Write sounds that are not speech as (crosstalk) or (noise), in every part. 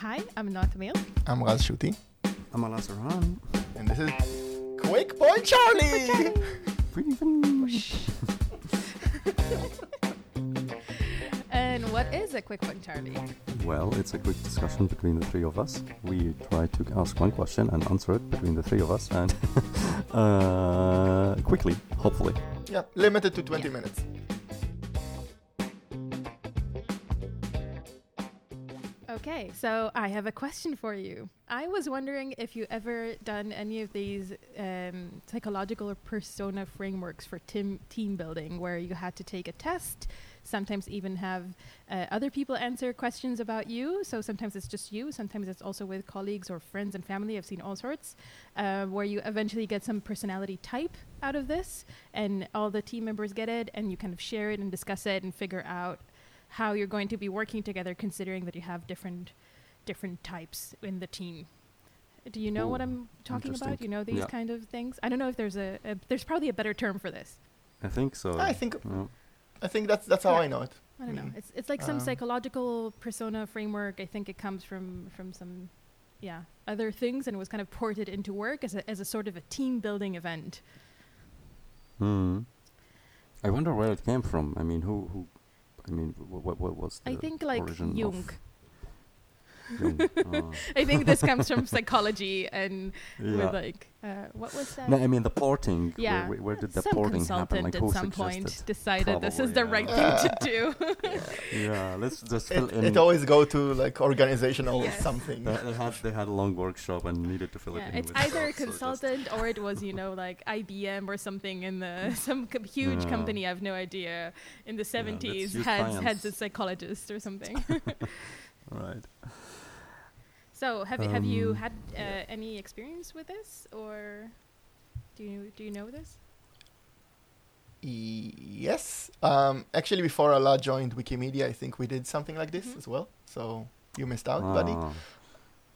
Hi, I'm Noa Tamir. I'm Raz Shuty, I'm Alaa Sarhan. and this is Quickpoint Charlie. (laughs) And what is a quick one, Charlie? Well, it's a quick discussion between the three of us. We try to ask one question and answer it between the three of us, and (laughs) uh, quickly, hopefully. yeah, limited to 20 Yeah. minutes. Okay, so I have a question for you. I was wondering if you ever done any of these um, psychological or persona frameworks for team team building, where you had to take a test, sometimes even have uh, other people answer questions about you. So sometimes it's just you, sometimes it's also with colleagues or friends and family. I've seen all sorts, uh, where you eventually get some personality type out of this, and all the team members get it, and you kind of share it and discuss it and figure out how you're going to be working together considering that you have different different types in the team do you know what i'm talking about you know these Yeah. kind of things i don't know if there's a, a there's probably a better term for this I think so. I think Yeah. I think that's that's how Yeah. I know it. i don't know Mm. it's it's like some Um, psychological persona framework i think it comes from from some yeah other things and was kind of ported into work as a as a sort of a team building event Hmm. I wonder where it came from. I mean, who, who? I mean, what, what, what was the i think like origin of jung Jung? Ah, i think this comes from psychology and yeah. with like uh, what was that no, I mean the porting. Yeah. Where, where, where did the some porting happen? Like at who some point suggested? decided this is Probably, the right thing to do. (laughs) Yeah, let's just fill It, in. it always go to like organizational Yes. something. they, they had they had a long workshop and needed to fill yeah, it in. it's with either a (laughs) stuff, so consultant or it was, you know, like IBM or something in the (laughs) some co- huge Yeah. company. I have no idea. In the seventies, use had had a psychologist or something. Right. So, have you have you Um, had uh, any experience with this, or do you do you know this? Yes. Um, actually, before Alaa joined Wikimedia, I think we did something like this Mhm. as well. So you missed out, buddy. Ah,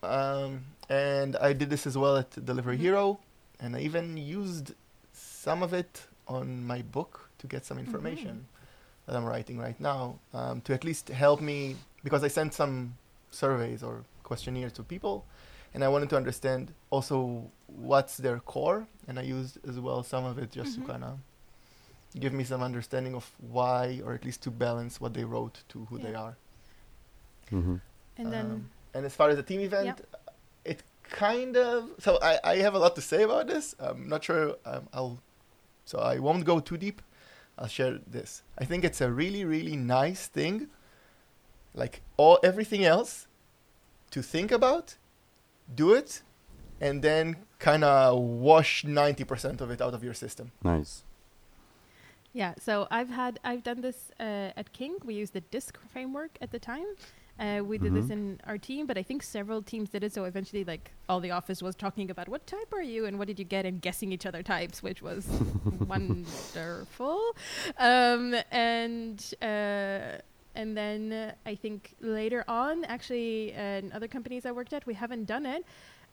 Um, and I did this as well at Delivery Mhm. Hero, and I even used some of it on my book to get some information that I'm writing right now um, to at least help me because I sent some surveys or questionnaires to people, and I wanted to understand also what's their core, and I used as well some of it just Mhm. to kind of give me some understanding of why, or at least to balance what they wrote to who they Yeah. are. mhm. And then Um, and as far as the team event, it kind of. So I, I have a lot to say about this. I'm not sure um, I'll. So I won't go too deep. I'll share this. I think it's a really, really nice thing. Like all everything else, to think about, do it, and then kind of wash ninety percent of it out of your system. Nice. Yeah, so I've had I've done this uh, at King. We used the DISC framework at the time. Uh, we did this Mhm. in our team, but I think several teams did it. So eventually, like all the office was talking about what type are you and what did you get, and guessing each other types, which was (laughs) wonderful. Um, and uh, and then uh, I think later on, actually, in other companies I worked at, we haven't done it.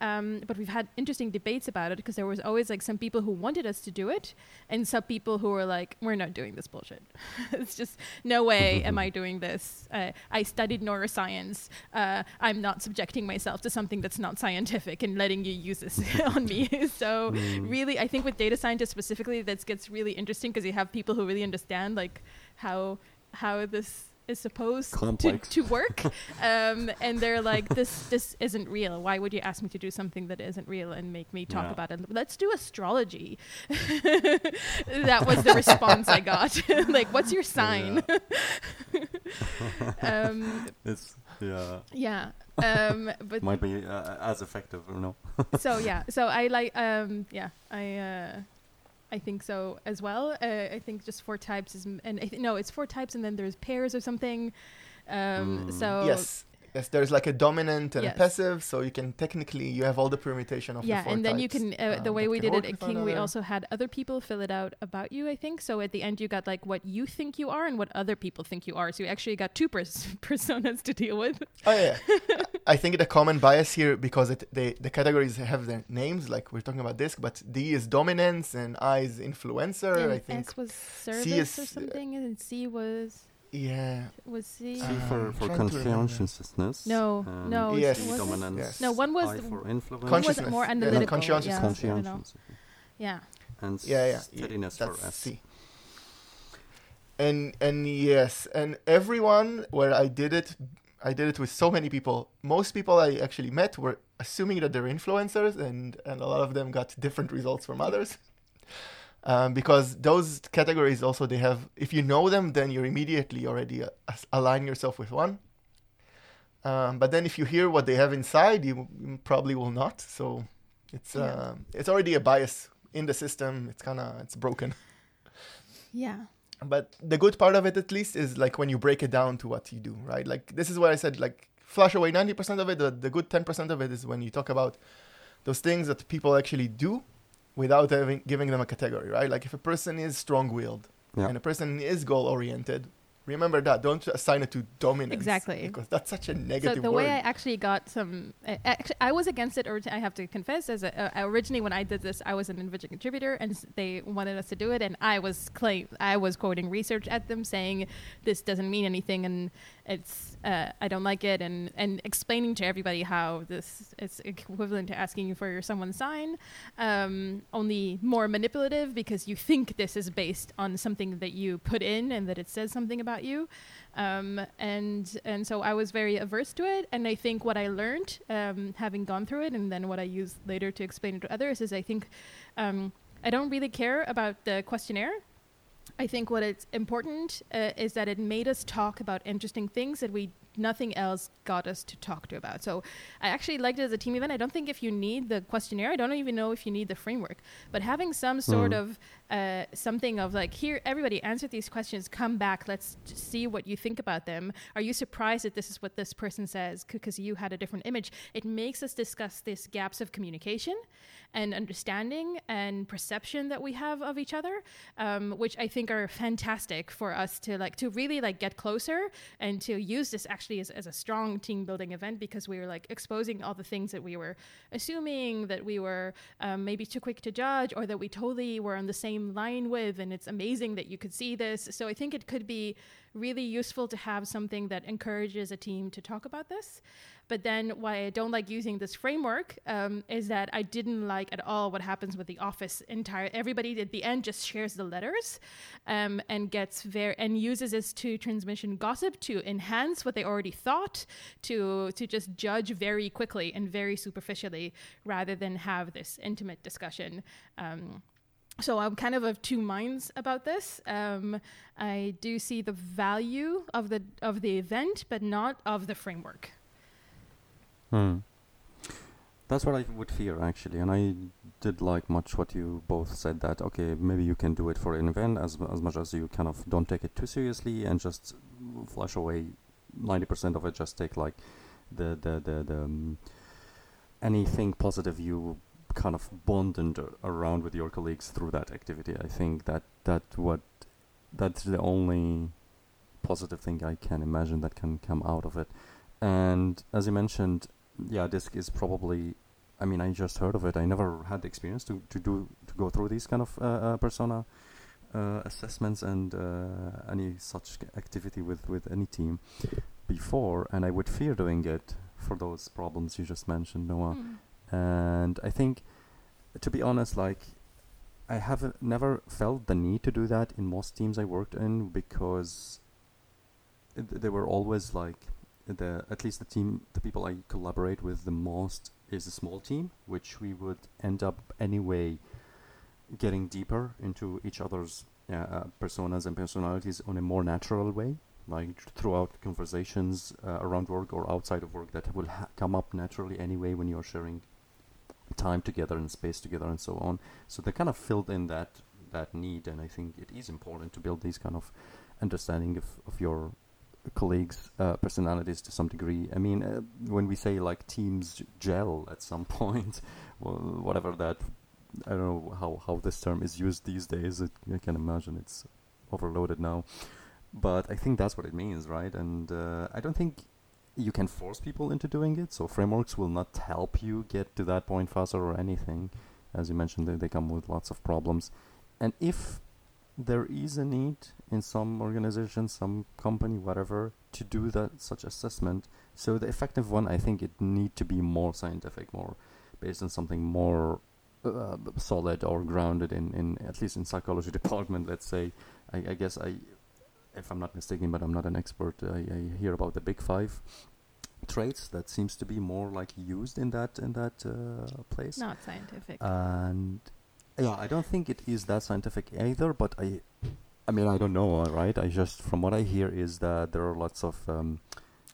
Um, but we've had interesting debates about it because there was always like some people who wanted us to do it and some people who were like, "We're not doing this bullshit. (laughs) it's just no way am I doing this. Uh, I studied neuroscience. Uh, I'm not subjecting myself to something that's not scientific and letting you use this (laughs) on me." (laughs) so Mm. really, I think with data scientists specifically, that gets really interesting because you have people who really understand like how how this is supposed to, to work (laughs) um, and they're like this this isn't real. Why would you ask me to do something that isn't real and make me talk Yeah. about it? Let's do astrology. (laughs) That was the response i got. (laughs) Like what's your sign? Um, It's yeah. yeah um, but Might be uh, as effective or no. so yeah. So i like um yeah i uh i think so as well. Uh, i think just four types is m- and I th- no it's four types and then there's pairs or something. Um Mm. so yes. Yes, there's like a dominant and Yes. a passive, so you can technically you have all the permutation of the yeah four and then you can uh, the um, way we did it at king we also had other people fill it out about you i think. So at the end you got like what you think you are and what other people think you are. So you actually got two pers- (laughs) personas to deal with. Oh yeah, (laughs) I think the common bias here because it they the categories have their names like we're talking about disc, but D is dominance and I is influencer. and I think s was service is, or uh, something and c was Yeah. Was C? C Uh, for, for trying to remember. conscientiousness. No, and no, Yes. was it? dominance. Yes. No, one was I for influence. one was Consciousness. more Yeah, analytical. conscientiousness. yeah, I don't. Conscientiousness. okay. Yeah. And Yeah, yeah. steadiness That's for S. C. And and yes, and everyone where I did it, I did it with so many people. Most people I actually met were assuming that they're influencers, and and a lot of them got different results from others. (laughs) Um, because those categories also they have. If you know them, then you're immediately already uh, align yourself with one. Um, but then if you hear what they have inside, you, you probably will not. So it's Yeah. uh, it's already a bias in the system. It's kind of it's broken. Yeah. But the good part of it, at least, is like when you break it down to what you do, right? Like this is what I said. Like flush away ninety percent of it. The, the good ten percent of it is when you talk about those things that people actually do without having giving them a category, right? Like if a person is strong-willed Yeah. and a person is goal-oriented, remember that. Don't assign it to dominance. Exactly. Because that's such a negative. So the word. way I actually got some, I, actually, I was against it. Origi- I have to confess, as a, uh, originally when I did this, I was an individual contributor, and they wanted us to do it, and I was claim, I was quoting research at them saying this doesn't mean anything, and it's uh, I don't like it, and and explaining to everybody how this is equivalent to asking you for your someone's sign, um, only more manipulative because you think this is based on something that you put in and that it says something about you um, and and so I was very averse to it. And I think what I learned, um, having gone through it, and then what I use later to explain it to others, is I think um, I don't really care about the questionnaire. I think what it's important uh, is that it made us talk about interesting things that we nothing else got us to talk to about. So I actually liked it as a team event. I don't think if you need the questionnaire, I don't even know if you need the framework, but having some sort Mm. of uh, something of like, here, everybody answer these questions, come back, let's see what you think about them. Are you surprised that this is what this person says because you had a different image? It makes us discuss these gaps of communication and understanding and perception that we have of each other, um, which I think are fantastic for us to like to really like get closer and to use this actually as, as a strong team building event because we were like exposing all the things that we were assuming that we were um, maybe too quick to judge or that we totally were on the same line with and it's amazing that you could see this. So i think it could be really useful to have something that encourages a team to talk about this but then why i don't like using this framework um, is that i didn't like at all what happens with the office entire everybody at the end just shares the letters um, and gets very and uses this to transmission gossip to enhance what they already thought to to just judge very quickly and very superficially rather than have this intimate discussion um, so I'm kind of of two minds about this. Um, I do see the value of the of the event, but not of the framework. Hmm. That's what I would fear actually, and I did like much what you both said that okay maybe you can do it for an event as as much as you kind of don't take it too seriously and just flush away ninety percent of it. Just take like the the the, the um, anything positive you kind of bond and uh, around with your colleagues through that activity. I think that that what that's the only positive thing I can imagine that can come out of it. And as you mentioned, yeah, DISC is probably. I mean, I just heard of it. I never had the experience to, to do to go through these kind of uh, uh, persona uh, assessments and uh, any such activity with with any team before, and I would fear doing it for those problems you just mentioned, Noa. Mm. And I think, to be honest, like I have never felt the need to do that in most teams I worked in because it, they were always like the at least the team the people I collaborate with the most is a small team, which we would end up anyway getting deeper into each other's uh, personas and personalities on a more natural way, like throughout conversations uh, around work or outside of work that will ha- come up naturally anyway when you're sharing time together and space together and so on. So they kind of filled in that that need, and I think it is important to build these kind of understanding of, of your colleagues' uh, personalities to some degree. I mean, uh, when we say like teams gel at some (laughs) point, well, whatever that, I don't know how, how this term is used these days. It, I can imagine it's overloaded now. But I think that's what it means, right? And uh, I don't think you can force people into doing it. So frameworks will not help you get to that point faster or anything. As you mentioned, they, they come with lots of problems. And if there is a need in some organization, some company, whatever, to do that such assessment. So the effective one, I think, it need to be more scientific, more based on something more uh, solid or grounded in, in at least in psychology (laughs) department. Let's say, I, I guess I, if I'm not mistaken, but I'm not an expert, I, I hear about the big five traits that seems to be more like used in that in that uh, place. Not scientific. And yeah, I don't think it is that scientific either. But I, I mean, I don't know, right? I just from what I hear is that there are lots of um,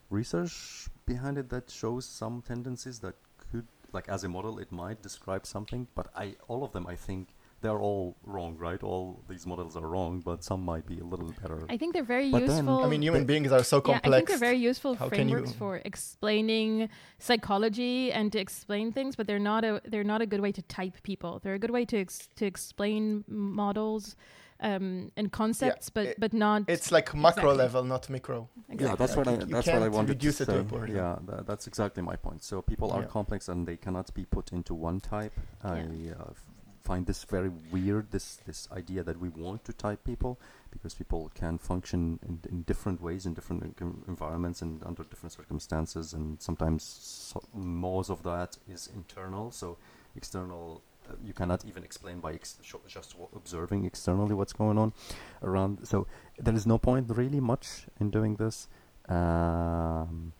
research behind it that shows some tendencies that could, like as a model, it might describe something. But I, all of them, I think they're all wrong, right? All these models are wrong, but some might be a little better. I think they're very But then- useful. I mean, human beings are so complex. yeah, complex. I think they're very useful How frameworks for explaining psychology and to explain things, but they're not a they're not a good way to type people. They're a good way to ex- to explain models um, and concepts, but it- but not it's like macro Exactly. level, not micro. Yeah, exactly. that's what I, that's what I wanted to it to say. yeah, tha- that's exactly my point. So people are Yeah. complex and they cannot be put into one type. I uh, f- find this very weird. This this idea that we want to type people because people can function in, in different ways in different en- environments and under different circumstances, and sometimes so most of that is internal. So external. Uh, you cannot even explain by ex- just observing externally what's going on around. So there is no point really much in doing this. Um,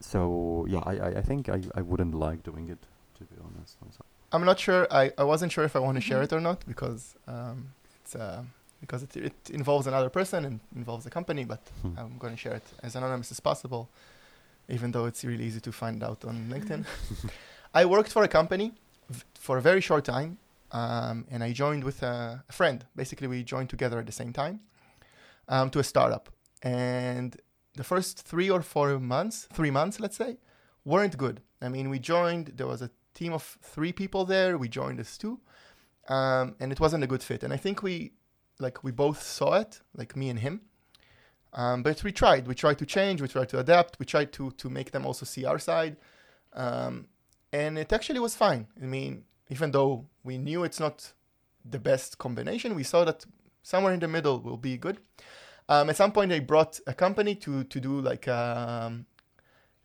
so yeah, I, I, I think I, I wouldn't like doing it to be honest. Sorry. I'm not sure. I, I wasn't sure if I want to share Mhm. it or not because um, it's uh, because it, it involves another person and involves a company. But Hmm. I'm going to share it as anonymous as possible, even though it's really easy to find out on LinkedIn. (laughs) I worked for a company v- for a very short time, um, and I joined with a, a friend. Basically, we joined together at the same time um, to a startup. And the first three or four months, three months, let's say, weren't good. I mean, we joined. There was a team of three people there. We joined as two, um, and it wasn't a good fit. And I think we, like, we both saw it, like me and him. Um, but we tried. We tried to change. We tried to adapt. We tried to to make them also see our side, um, and it actually was fine. I mean, even though we knew it's not the best combination, we saw that somewhere in the middle will be good. Um, at some point, they brought a company to to do like um,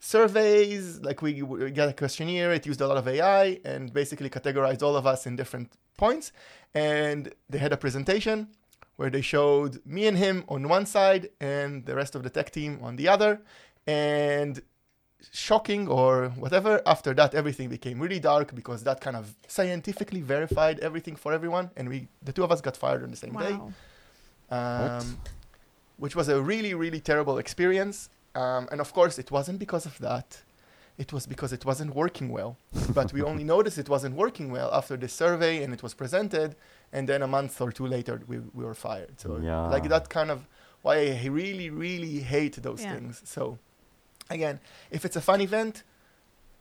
surveys. Like we, we got a questionnaire. It used a lot of AI and basically categorized all of us in different points. And they had a presentation where they showed me and him on one side and the rest of the tech team on the other. And shocking or whatever, after that everything became really dark because that kind of scientifically verified everything for everyone. And we, the two of us, got fired on the same day wow. um, which was a really, really terrible experience. Um, and of course, it wasn't because of that. It was because it wasn't working well. but we only (laughs) noticed it wasn't working well after the survey and it was presented. And then a month or two later, we, we were fired. So, Yeah. like, that kind of why I really, really hate those Yeah. things. So, again, if it's a fun event,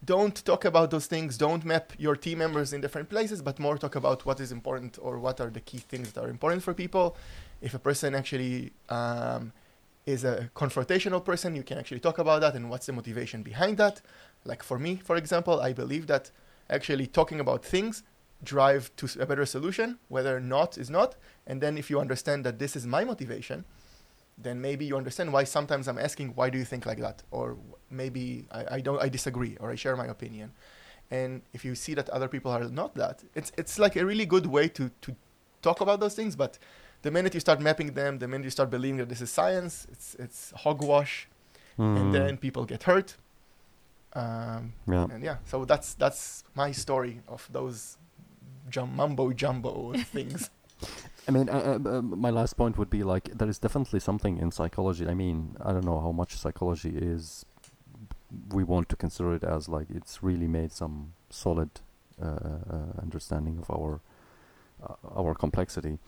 don't talk about those things. Don't map your team members in different places, but more talk about what is important or what are the key things that are important for people. If a person actually um, is a confrontational person, you can actually talk about that and what's the motivation behind that. Like for me, for example, I believe that actually talking about things drive to a better solution, whether not is not. And then if you understand that this is my motivation, then maybe you understand why sometimes I'm asking, why do you think like that? Or maybe I, I don't, I disagree, or I share my opinion. And if you see that other people are not that, it's it's like a really good way to to talk about those things. But the minute you start mapping them, the minute you start believing that this is science, it's it's hogwash, Mm. and then people get hurt. Um, yeah. and yeah, so that's that's my story of those jum- mumbo jumbo (laughs) things. I mean, uh, uh, uh, my last point would be like there is definitely something in psychology. I mean, I don't know how much psychology is. We want to consider it as like it's really made some solid uh, uh, understanding of our uh, our complexity,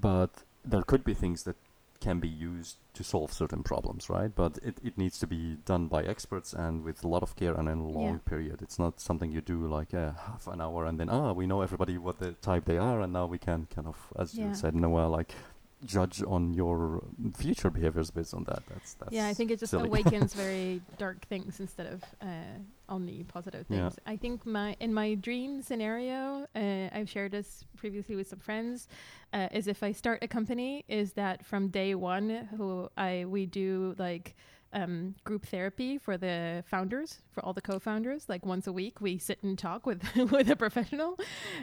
but there could be things that can be used to solve certain problems, right? But it, it needs to be done by experts and with a lot of care and in a long Yeah. period. It's not something you do like uh, half an hour and then ah we know everybody what the type they are and now we can kind of as Yeah. you said Noa like judge on your future behaviors based on that. That's that's yeah, I think it just silly. awakens (laughs) very dark things instead of uh, only positive Yeah. things. I think my in my dream scenario, uh, I've shared this previously with some friends, uh, is if I start a company, is that from day one, who I we do like. Um, group therapy for the founders, for all the co-founders. Like once a week, we sit and talk with (laughs) with a professional.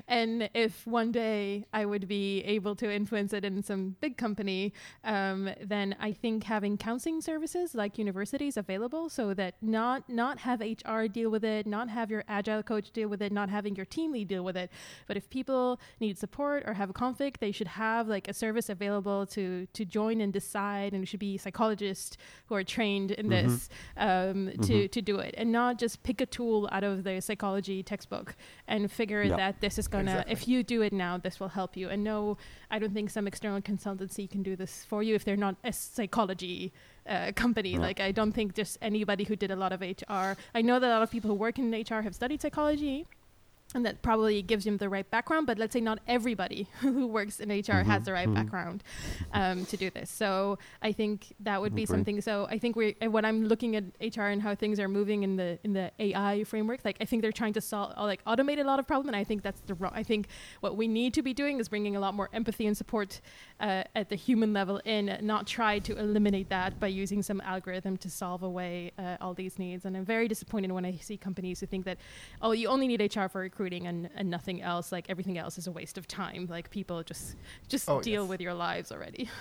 And if one day I would be able to influence it in some big company, um, then I think having counseling services like universities available, so that not not have HR deal with it, not have your agile coach deal with it, not having your team lead deal with it, but if people need support or have a conflict, they should have like a service available to to join and decide, and it should be psychologists who are trained in Mhm. this um, to Mhm. to do it, and not just pick a tool out of the psychology textbook and figure Yeah. that this is gonna Exactly. if you do it now, this will help you. And no, I don't think some external consultancy can do this for you if they're not a psychology uh, company. Yeah. Like I don't think just anybody who did a lot of HR. I know that a lot of people who work in HR have studied psychology. And that probably gives them the right background, but let's say not everybody (laughs) who works in HR has Mhm, the right mhm. background um, to do this. So I think that would be Agree. something. So I think we, when I'm looking at HR and how things are moving in the in the AI framework, like I think they're trying to solve, like automate a lot of problem, and I think that's the wrong. I think what we need to be doing is bringing a lot more empathy and support uh, at the human level in, not try to eliminate that by using some algorithm to solve away uh, all these needs. And I'm very disappointed when I see companies who think that, oh, you only need HR for recruiting and, and nothing else. Like everything else is a waste of time. Like people just just Oh, deal yes. with your lives already. (laughs)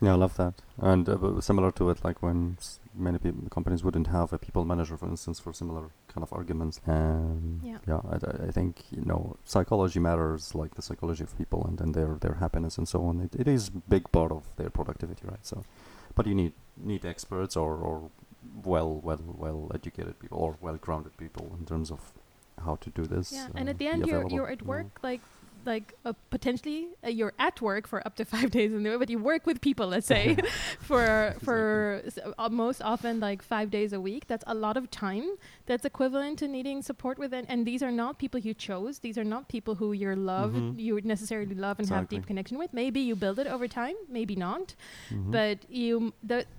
Yeah, I love that. And uh, similar to it, like when s- many peop companies wouldn't have a people manager, for instance, for similar kind of arguments. Um, Yeah. yeah, I, I- I think you know psychology matters, like the psychology of people and, and their their happiness and so on. It, it is big part of their productivity, right? So, but you need need experts or, or well well well educated people or well grounded people in terms of how to do this. Yeah, and at the end, you're you're at work like like uh, potentially uh, you're at work for up to (laughs) five days in the week, but you work with people. Let's say (laughs) for (laughs) for s- uh, most often like five days a week. That's a lot of time. That's equivalent to needing support with it. And these are not people you chose. These are not people who you love. Mhm. You would necessarily love and have deep connection with. Maybe you build it over time. Maybe not. Mhm. But you,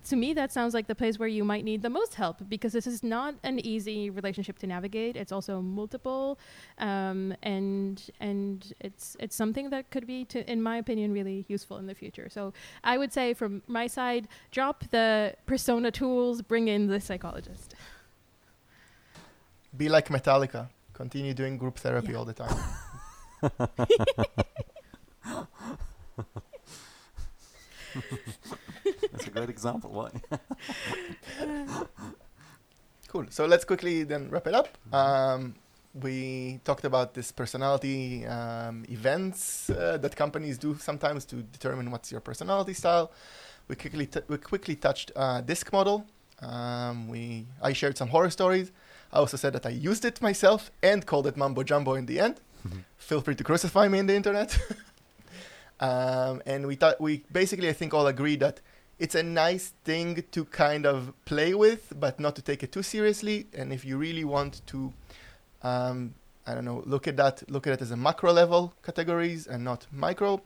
to me, that sounds like the place where you might need the most help because this is not an easy relationship to navigate. It's also multiple, um, and and it's it's something that could be, to, in my opinion, really useful in the future. So I would say, from my side, drop the persona tools, bring in the psychologist. Be like Metallica. Continue doing group therapy Yeah. all the time. (laughs) That's a great example. Why? (laughs) Cool. So let's quickly then wrap it up. Um, we talked about this personality um, events uh, that companies do sometimes to determine what's your personality style. We quickly t- we quickly touched uh, disc model. Um, we I shared some horror stories. I also said that I used it myself and called it mumbo jumbo in the end. Feel free to crucify me in the internet. (laughs) um, and we thought we basically I think all agreed that it's a nice thing to kind of play with, but not to take it too seriously. And if you really want to, um, I don't know, look at that, look at it as a macro level categories and not micro,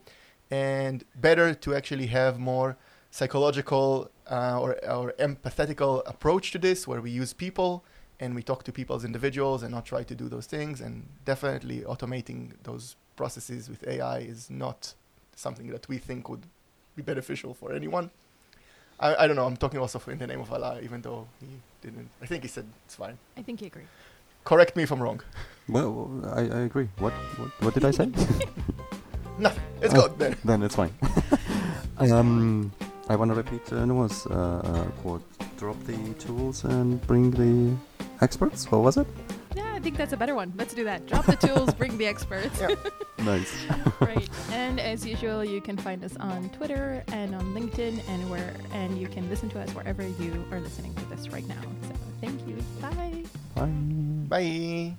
and better to actually have more psychological uh, or, or empathetical approach to this, where we use people and we talk to people as individuals and not try to do those things. And definitely automating those processes with AI is not something that we think would be beneficial for anyone. I, I don't know. I'm talking also in the name of Alaa, even though he didn't. I think he said it's fine. I think you agree. Correct me if I'm wrong. Well, I, I agree. What, what what did I say? (laughs) Nothing. Let's Oh. go there. then it's fine. (laughs) um, I want to repeat uh, Noa's uh, uh, quote: "Drop the tools and bring the experts." What was it? Yeah, I think that's a better one. Let's do that. Drop the (laughs) tools, bring the experts. Yeah. Nice. Great. And as usual, you can find us on Twitter and on LinkedIn, and where and you can listen to us wherever you are listening to this right now. So thank you. Bye. Bye. Bye.